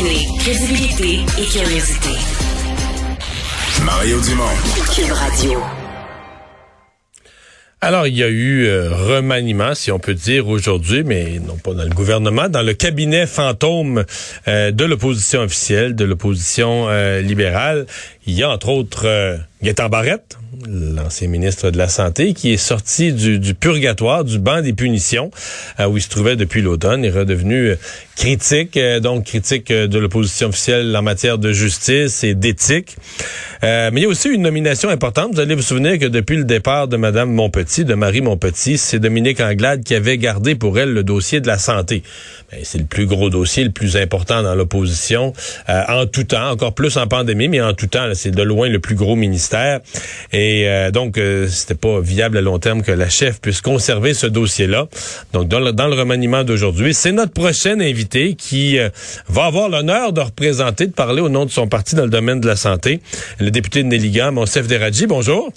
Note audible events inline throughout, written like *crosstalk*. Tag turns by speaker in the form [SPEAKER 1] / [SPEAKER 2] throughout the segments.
[SPEAKER 1] Combiner crédibilité et curiosité.
[SPEAKER 2] Mario Dumont.
[SPEAKER 1] Cube Radio.
[SPEAKER 3] Alors, il y a eu euh, remaniement, si on peut dire, aujourd'hui, mais non pas dans le gouvernement, dans le cabinet fantôme euh, de l'opposition officielle, de l'opposition euh, libérale. Il y a entre autres euh, Gaétan Barrette, l'ancien ministre de la Santé, qui est sorti du, purgatoire, du banc des punitions, où il se trouvait depuis l'automne, est redevenu critique, donc critique de l'opposition officielle en matière de justice et d'éthique. mais il y a aussi une nomination importante. Vous allez vous souvenir que depuis le départ de Madame Montpetit, de Marie Montpetit, c'est Dominique Anglade qui avait gardé pour elle le dossier de la santé. Ben, c'est le plus gros dossier, le plus important dans l'opposition, en tout temps, encore plus en pandémie, mais en tout temps, c'est de loin le plus gros ministère. Et euh, donc, euh, c'était pas viable à long terme que la chef puisse conserver ce dossier-là. Donc, dans le, dans le remaniement d'aujourd'hui, c'est notre prochaine invité qui euh, va avoir l'honneur de représenter, de parler au nom de son parti dans le domaine de la santé, le député de Néligan, Monsef Deradji. Bonjour.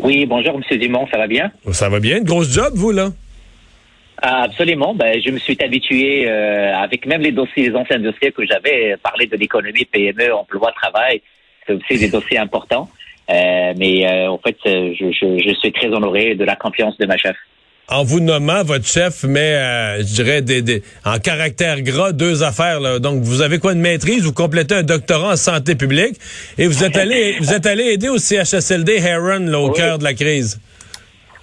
[SPEAKER 4] Oui, bonjour, M. Dumont, ça va bien?
[SPEAKER 3] Ça va bien. Une grosse job, vous, là?
[SPEAKER 4] Ah, absolument. Ben, je me suis habitué, avec même les dossiers, les anciens dossiers que j'avais, parlé de l'économie, PME, emploi, travail c'est aussi des dossiers importants. Euh, mais euh, en fait, euh, je, je, je, suis très honoré de la confiance de ma chef.
[SPEAKER 3] En vous nommant votre chef, mais je dirais des, des, en caractère gras, deux affaires. Là. Donc, vous avez quoi de maîtrise? Vous complétez un doctorat en santé publique et vous êtes allé, *laughs* vous êtes allé aider au CHSLD Heron là, au cœur de la crise.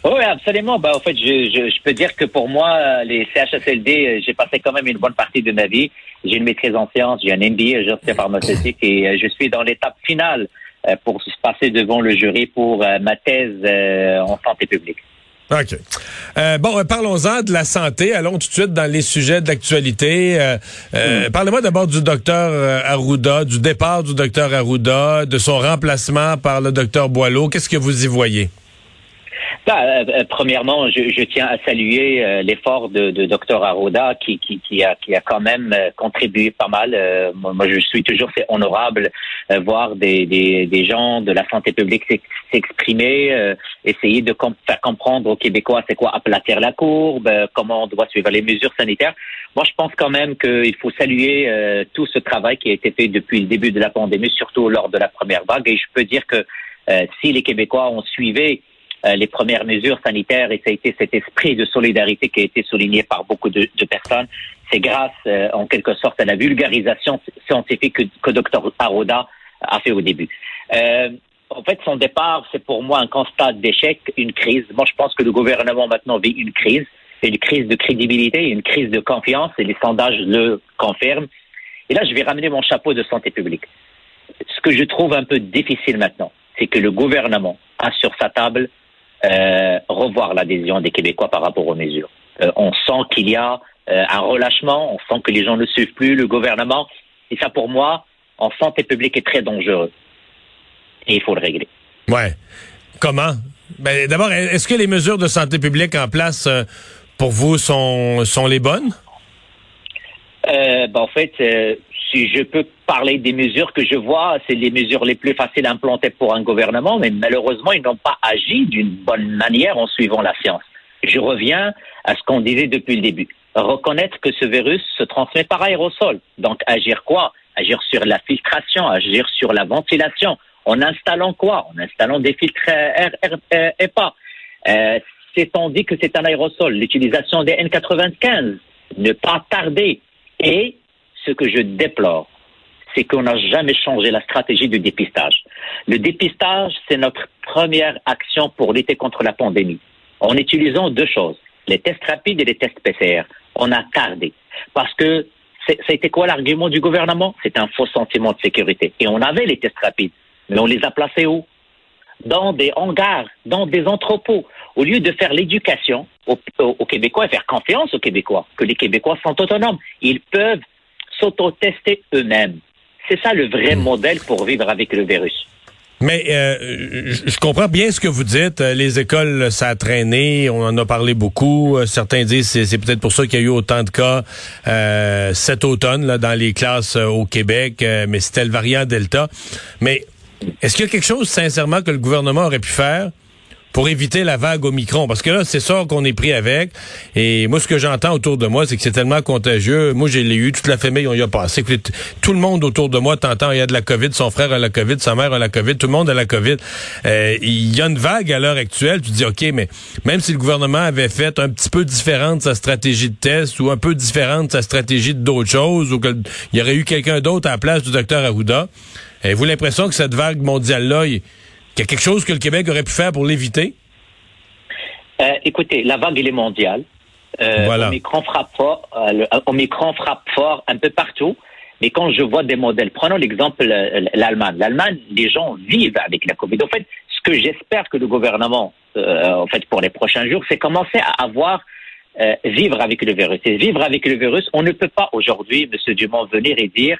[SPEAKER 4] Oui, absolument. Ben, en fait, je, je, je, peux dire que pour moi, les CHSLD, j'ai passé quand même une bonne partie de ma vie. J'ai une maîtrise en sciences, j'ai un MBA en gestion pharmaceutique et euh, je suis dans l'étape finale euh, pour se passer devant le jury pour euh, ma thèse en santé publique.
[SPEAKER 3] OK. bon, parlons-en de la santé. Allons tout de suite dans les sujets d'actualité. Mm. Parlez-moi d'abord du docteur Arruda, du départ du docteur Arruda, de son remplacement par le docteur Boileau. Qu'est-ce que vous y voyez?
[SPEAKER 4] Bah, euh, euh, premièrement, je, je, tiens à saluer euh, l'effort de, de Dr Arruda qui, qui, qui, a, qui a quand même contribué pas mal. moi, je suis toujours c'est honorable voir des, des, des, gens de la santé publique s'exprimer, essayer de faire comprendre aux Québécois c'est quoi aplatir la courbe, comment on doit suivre les mesures sanitaires. Moi, je pense quand même qu'il faut saluer tout ce travail qui a été fait depuis le début de la pandémie, surtout lors de la première vague. Et je peux dire que si les Québécois ont suivi euh, les premières mesures sanitaires et ça a été cet esprit de solidarité qui a été souligné par beaucoup de, personnes. C'est grâce, euh, en quelque sorte, à la vulgarisation scientifique que, Dr Aroda a fait au début. Euh, en fait, son départ, c'est pour moi un constat d'échec, une crise. Moi, je pense que le gouvernement maintenant vit une crise, une crise de crédibilité, une crise de confiance, et les sondages le confirment. Et là, je vais ramener mon chapeau de santé publique. Ce que je trouve un peu difficile maintenant, c'est que le gouvernement a sur sa table euh, revoir l'adhésion des Québécois par rapport aux mesures. Euh, on sent qu'il y a euh, un relâchement, on sent que les gens ne suivent plus le gouvernement. Et ça, pour moi, en santé publique, est très dangereux. Et il faut le régler.
[SPEAKER 3] Ouais. Comment? Ben, D'abord, est-ce que les mesures de santé publique en place pour vous sont, sont les bonnes?
[SPEAKER 4] Ben, en fait, je peux parler des mesures que je vois, c'est les mesures les plus faciles à implanter pour un gouvernement, mais malheureusement, ils n'ont pas agi d'une bonne manière en suivant la science. Je reviens à ce qu'on disait depuis le début. Reconnaître que ce virus se transmet par aérosol. Donc, agir quoi? Agir sur la filtration, agir sur la ventilation. En installant quoi? En installant des filtres EPA. Euh, C'est-on dit que c'est un aérosol L'utilisation des N95. Ne pas tarder. Et ce que je déplore, c'est qu'on n'a jamais changé la stratégie du dépistage. Le dépistage, c'est notre première action pour lutter contre la pandémie. En utilisant deux choses, les tests rapides et les tests PCR. On a tardé. Parce que c'était quoi l'argument du gouvernement? C'est un faux sentiment de sécurité. Et on avait les tests rapides, mais on les a placés où? Dans des hangars, dans des entrepôts. Au lieu de faire l'éducation aux, aux Québécois et faire confiance aux Québécois, que les Québécois sont autonomes. Ils peuvent s'auto-tester eux-mêmes. C'est ça le vrai hmm. modèle pour vivre avec le virus.
[SPEAKER 3] Mais euh, je comprends bien ce que vous dites. Euh, les écoles, ça a traîné. On en a parlé beaucoup. Euh, certains disent c'est, c'est peut-être pour ça qu'il y a eu autant de cas cet automne là, dans les classes au Québec. mais c'était le variant Delta. Mais est-ce qu'il y a quelque chose, sincèrement, que le gouvernement aurait pu faire pour éviter la vague Omicron? Parce que là, c'est ça qu'on est pris avec. Et moi, ce que j'entends autour de moi, c'est que c'est tellement contagieux. Moi, j'ai eu, toute la famille, on y a passé. Tout le monde autour de moi t'entends, il y a de la COVID, son frère a la COVID, sa mère a la COVID, tout le monde a la COVID. Euh, il y a une vague à l'heure actuelle. Tu dis, OK, mais même si le gouvernement avait fait un petit peu différente sa stratégie de test ou un peu différente sa stratégie d'autres choses, ou qu'il y aurait eu quelqu'un d'autre à la place du docteur Arruda, avez-vous l'impression que cette vague mondiale-là, y a quelque chose que le Québec aurait pu faire pour l'éviter?
[SPEAKER 4] Euh, écoutez, la vague, elle est mondiale. Euh, voilà. Omicron frappe fort, euh, Omicron frappe fort un peu partout. Mais quand je vois des modèles, prenons l'exemple euh, l'Allemagne. L'Allemagne, les gens vivent avec la COVID. En fait, ce que j'espère que le gouvernement, euh, en fait, pour les prochains jours, c'est commencer à avoir euh, vivre avec le virus. Et vivre avec le virus, on ne peut pas aujourd'hui, Monsieur Dumont, venir et dire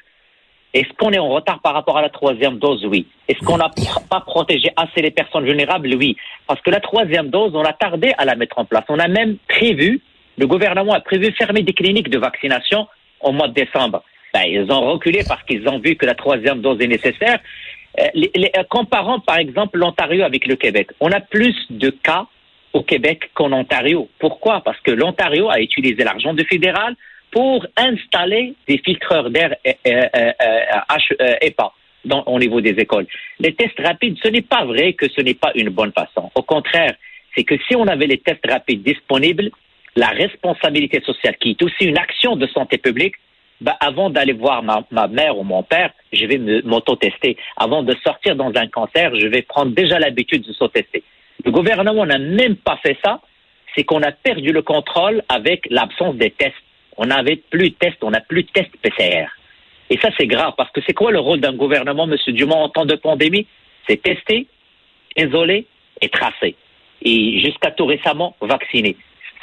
[SPEAKER 4] est-ce qu'on est en retard par rapport à la troisième dose? Oui. Est-ce qu'on n'a pas protégé assez les personnes vulnérables? Oui. Parce que la troisième dose, on a tardé à la mettre en place. On a même prévu, le gouvernement a prévu fermer des cliniques de vaccination au mois de décembre. Ben, ils ont reculé parce qu'ils ont vu que la troisième dose est nécessaire. Euh, euh, comparons par exemple l'Ontario avec le Québec, on a plus de cas au Québec qu'en Ontario. Pourquoi? Parce que l'Ontario a utilisé l'argent du fédéral pour installer des filtreurs d'air EPA dans, au niveau des écoles. Les tests rapides, ce n'est pas vrai que ce n'est pas une bonne façon. Au contraire, c'est que si on avait les tests rapides disponibles, la responsabilité sociale, qui est aussi une action de santé publique, ben, avant d'aller voir ma, ma, mère ou mon père, je vais m'auto-tester. Avant de sortir dans un cancer, je vais prendre déjà l'habitude de s'auto-tester. Le gouvernement n'a même pas fait ça. C'est qu'on a perdu le contrôle avec l'absence des tests. On n'avait plus de tests, on n'a plus de tests PCR. Et ça, c'est grave parce que c'est quoi le rôle d'un gouvernement, M. Dumont, en temps de pandémie? C'est tester, isoler et tracer. Et jusqu'à tout récemment, vacciner.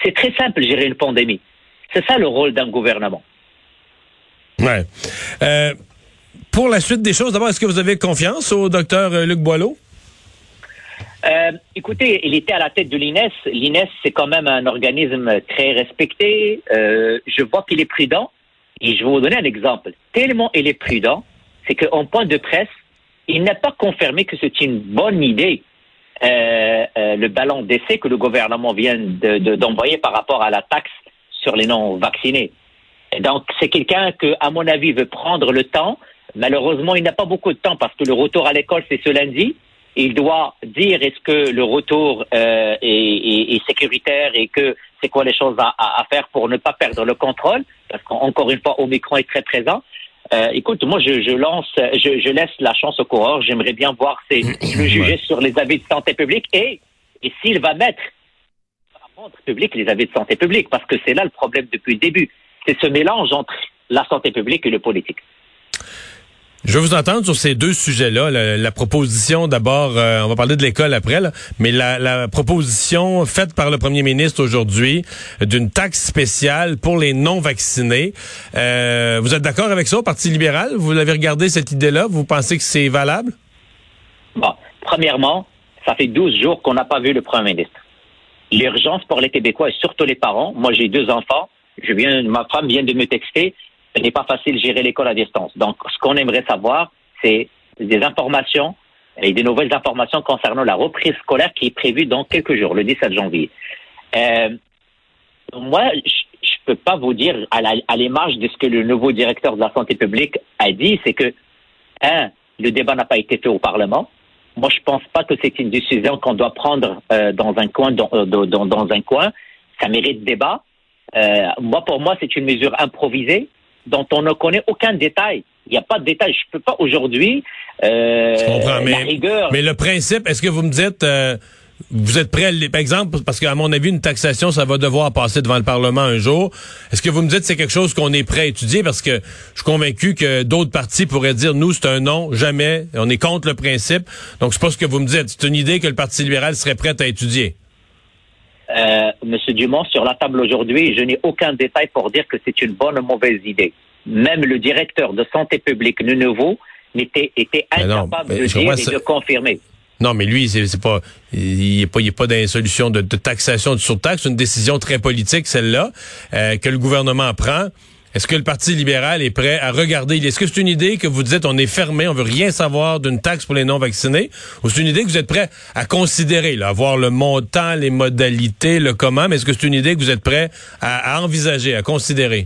[SPEAKER 4] C'est très simple, gérer une pandémie. C'est ça le rôle d'un gouvernement.
[SPEAKER 3] Ouais. Euh, pour la suite des choses, d'abord, est-ce que vous avez confiance au docteur euh, Luc Boileau?
[SPEAKER 4] Euh, écoutez, il était à la tête de l'INES. L'INES, c'est quand même un organisme très respecté. Euh, je vois qu'il est prudent. Et je vais vous donner un exemple. Tellement il est prudent, c'est qu'en point de presse, il n'a pas confirmé que c'est une bonne idée euh, le ballon d'essai que le gouvernement vient d'envoyer de, par rapport à la taxe sur les non-vaccinés. Donc, c'est quelqu'un que, à mon avis, veut prendre le temps. Malheureusement, il n'a pas beaucoup de temps parce que le retour à l'école, c'est ce lundi. Il doit dire est-ce que le retour euh, est, est, est, sécuritaire et que c'est quoi les choses à, à, faire pour ne pas perdre le contrôle, parce qu'encore une fois, Omicron est très présent. Euh, écoute, moi, je, je lance, je, je, laisse la chance au coureur. J'aimerais bien voir c'est le juger sur les avis de santé publique et, et s'il va mettre à rendre public les avis de santé publique, parce que c'est là le problème depuis le début c'est ce mélange entre la santé publique et le politique.
[SPEAKER 3] Je vais vous entendre sur ces deux sujets-là. La, proposition, d'abord, euh, on va parler de l'école après, là, mais la, proposition faite par le premier ministre aujourd'hui d'une taxe spéciale pour les non-vaccinés. Euh, vous êtes d'accord avec ça, au Parti libéral? Vous l'avez regardé, cette idée-là? Vous pensez que c'est valable?
[SPEAKER 4] Bon, premièrement, ça fait 12 jours qu'on n'a pas vu le premier ministre. L'urgence pour les Québécois et surtout les parents, moi j'ai deux enfants, je viens, ma femme vient de me texter. Ce n'est pas facile de gérer l'école à distance. Donc, ce qu'on aimerait savoir, c'est des informations et des nouvelles informations concernant la reprise scolaire qui est prévue dans quelques jours, le 17 janvier. Euh, moi, je ne peux pas vous dire à l'image de ce que le nouveau directeur de la santé publique a dit, c'est que, un, le débat n'a pas été fait au Parlement. Moi, je pense pas que c'est une décision qu'on doit prendre euh, dans un coin, euh, dans, un coin. Ça mérite débat. Moi, pour moi, c'est une mesure improvisée dont on ne connaît aucun détail. Il n'y a pas de détail. Je ne peux pas aujourd'hui. Euh,
[SPEAKER 3] mais, rigueur. Mais le principe, est-ce que vous me dites, euh, vous êtes prêt, par exemple, parce qu'à mon avis, une taxation, ça va devoir passer devant le Parlement un jour. Est-ce que vous me dites c'est quelque chose qu'on est prêt à étudier? Parce que je suis convaincu que d'autres partis pourraient dire, nous, c'est un non, jamais. On est contre le principe. Donc, c'est pas ce que vous me dites. C'est une idée que le Parti libéral serait prêt à étudier.
[SPEAKER 4] Euh, Monsieur Dumont, sur la table aujourd'hui, je n'ai aucun détail pour dire que c'est une bonne ou mauvaise idée. Même le directeur de santé publique de nouveau était, incapable de dire et de confirmer.
[SPEAKER 3] Non, mais lui, c'est pas, il n'y a pas, pas d'insolution de, de, taxation, de surtaxe. C'est une décision très politique, celle-là, euh, que le gouvernement prend. Est-ce que le Parti libéral est prêt à regarder? Est-ce que c'est une idée que vous dites on est fermé, on veut rien savoir d'une taxe pour les non-vaccinés? Ou c'est une idée que vous êtes prêt à considérer, là, à voir le montant, les modalités, le comment, mais est-ce que c'est une idée que vous êtes prêt à, envisager, à considérer?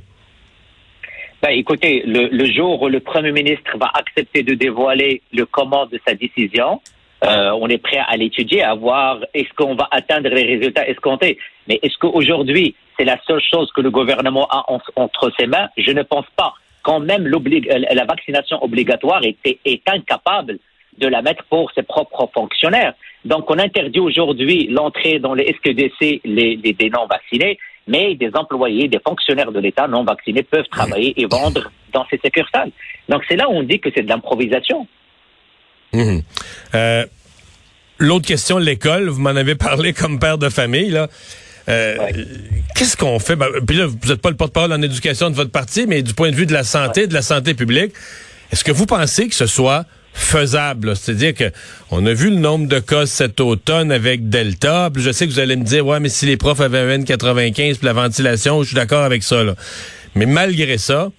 [SPEAKER 4] Ben, écoutez, le, le, jour où le Premier ministre va accepter de dévoiler le comment de sa décision, euh, on est prêt à l'étudier, à voir est-ce qu'on va atteindre les résultats escomptés. Mais est-ce qu'aujourd'hui, c'est la seule chose que le gouvernement a entre ses mains? Je ne pense pas. Quand même euh, la vaccination obligatoire est, est incapable de la mettre pour ses propres fonctionnaires. Donc, on interdit aujourd'hui l'entrée dans les SQDC les, des non vaccinés, mais des employés, des fonctionnaires de l'État non vaccinés peuvent travailler et vendre dans ces succursales. Donc, c'est là où on dit que c'est de l'improvisation.
[SPEAKER 3] Euh, l'autre question, l'école, vous m'en avez parlé comme père de famille, là. Euh, qu'est-ce qu'on fait? Ben, puis là, vous n'êtes pas le porte-parole en éducation de votre parti, mais du point de vue de la santé, de la santé publique, est-ce que vous pensez que ce soit faisable? C'est-à-dire que on a vu le nombre de cas cet automne avec Delta. Puis je sais que vous allez me dire, ouais, mais si les profs avaient un N95 pour la ventilation, je suis d'accord avec ça. Mais malgré ça,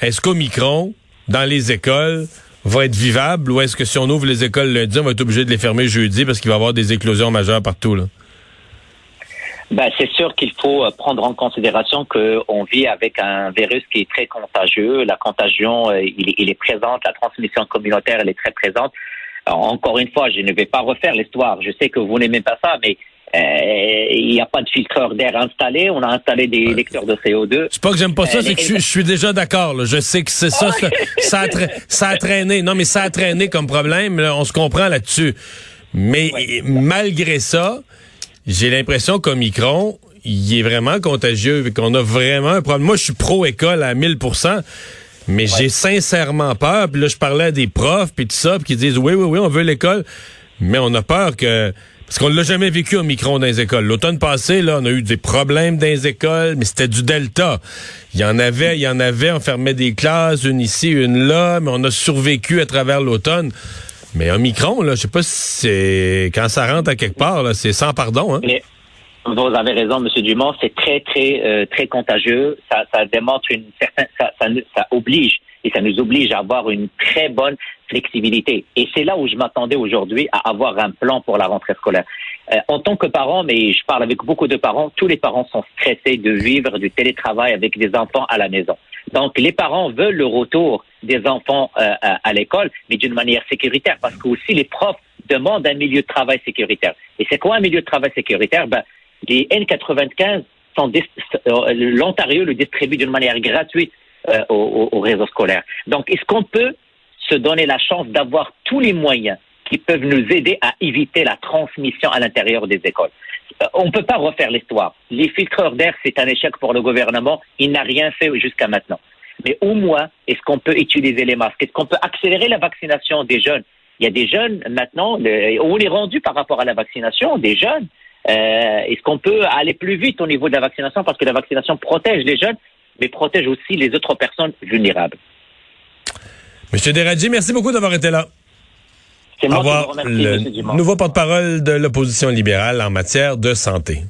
[SPEAKER 3] est-ce qu'Omicron, dans les écoles, va être vivable ou est-ce que si on ouvre les écoles lundi, on va être obligé de les fermer jeudi parce qu'il va y avoir des éclosions majeures partout? Là?
[SPEAKER 4] Ben, c'est sûr qu'il faut euh, prendre en considération qu'on vit avec un virus qui est très contagieux. La contagion, euh, il, est présente, la transmission communautaire, elle est très présente. encore une fois, je ne vais pas refaire l'histoire. Je sais que vous n'aimez pas ça, mais euh, il n'y a pas de filtreur d'air installé. On a installé des lecteurs de CO2.
[SPEAKER 3] C'est pas que j'aime pas ça, c'est que je, suis déjà d'accord. Je sais que c'est ça, ça, a ça, a traîné. Non, mais ça a traîné comme problème. on se comprend là-dessus. Mais malgré ça, j'ai l'impression qu'Omicron, il est vraiment contagieux, qu'on a vraiment un problème. Moi, je suis pro-école à 1000% mais j'ai sincèrement peur. Puis là, je parlais à des profs, puis tout ça, puis qui disent, oui, oui, oui, on veut l'école, mais on a peur que... Parce qu'on l'a jamais vécu Omicron dans les écoles. L'automne passé, là, on a eu des problèmes dans les écoles, mais c'était du Delta. Il y en avait, il y en avait, on fermait des classes, une ici, une là, mais on a survécu à travers l'automne. Mais un micron, là, je sais pas si c'est quand ça rentre à quelque part, là, c'est sans pardon. Hein?
[SPEAKER 4] Vous avez raison, Monsieur Dumont, c'est très, très, euh, très contagieux. Ça, ça démontre une certaine, ça, ça, ça, oblige et ça nous oblige à avoir une très bonne flexibilité. Et c'est là où je m'attendais aujourd'hui à avoir un plan pour la rentrée scolaire. Euh, en tant que parent, mais je parle avec beaucoup de parents, tous les parents sont stressés de vivre du télétravail avec des enfants à la maison. Donc, les parents veulent le retour des enfants euh, à, l'école, mais d'une manière sécuritaire, parce que aussi les profs demandent un milieu de travail sécuritaire. Et c'est quoi un milieu de travail sécuritaire? Ben, Les N95 sont euh, l'Ontario le distribue d'une manière gratuite euh, au, au, réseau scolaire. Donc, est-ce qu'on peut se donner la chance d'avoir tous les moyens qui peuvent nous aider à éviter la transmission à l'intérieur des écoles? On ne peut pas refaire l'histoire. Les filtreurs d'air, c'est un échec pour le gouvernement. Il n'a rien fait jusqu'à maintenant. Mais au moins, est-ce qu'on peut utiliser les masques? Est-ce qu'on peut accélérer la vaccination des jeunes? Il y a des jeunes maintenant, on est rendu par rapport à la vaccination des jeunes. Euh, est-ce qu'on peut aller plus vite au niveau de la vaccination? Parce que la vaccination protège les jeunes, mais protège aussi les autres personnes vulnérables.
[SPEAKER 3] Monsieur Deradji, merci beaucoup d'avoir été là.
[SPEAKER 4] C'est moi qui vous remercie,
[SPEAKER 3] le nouveau porte-parole de l'opposition libérale en matière de santé.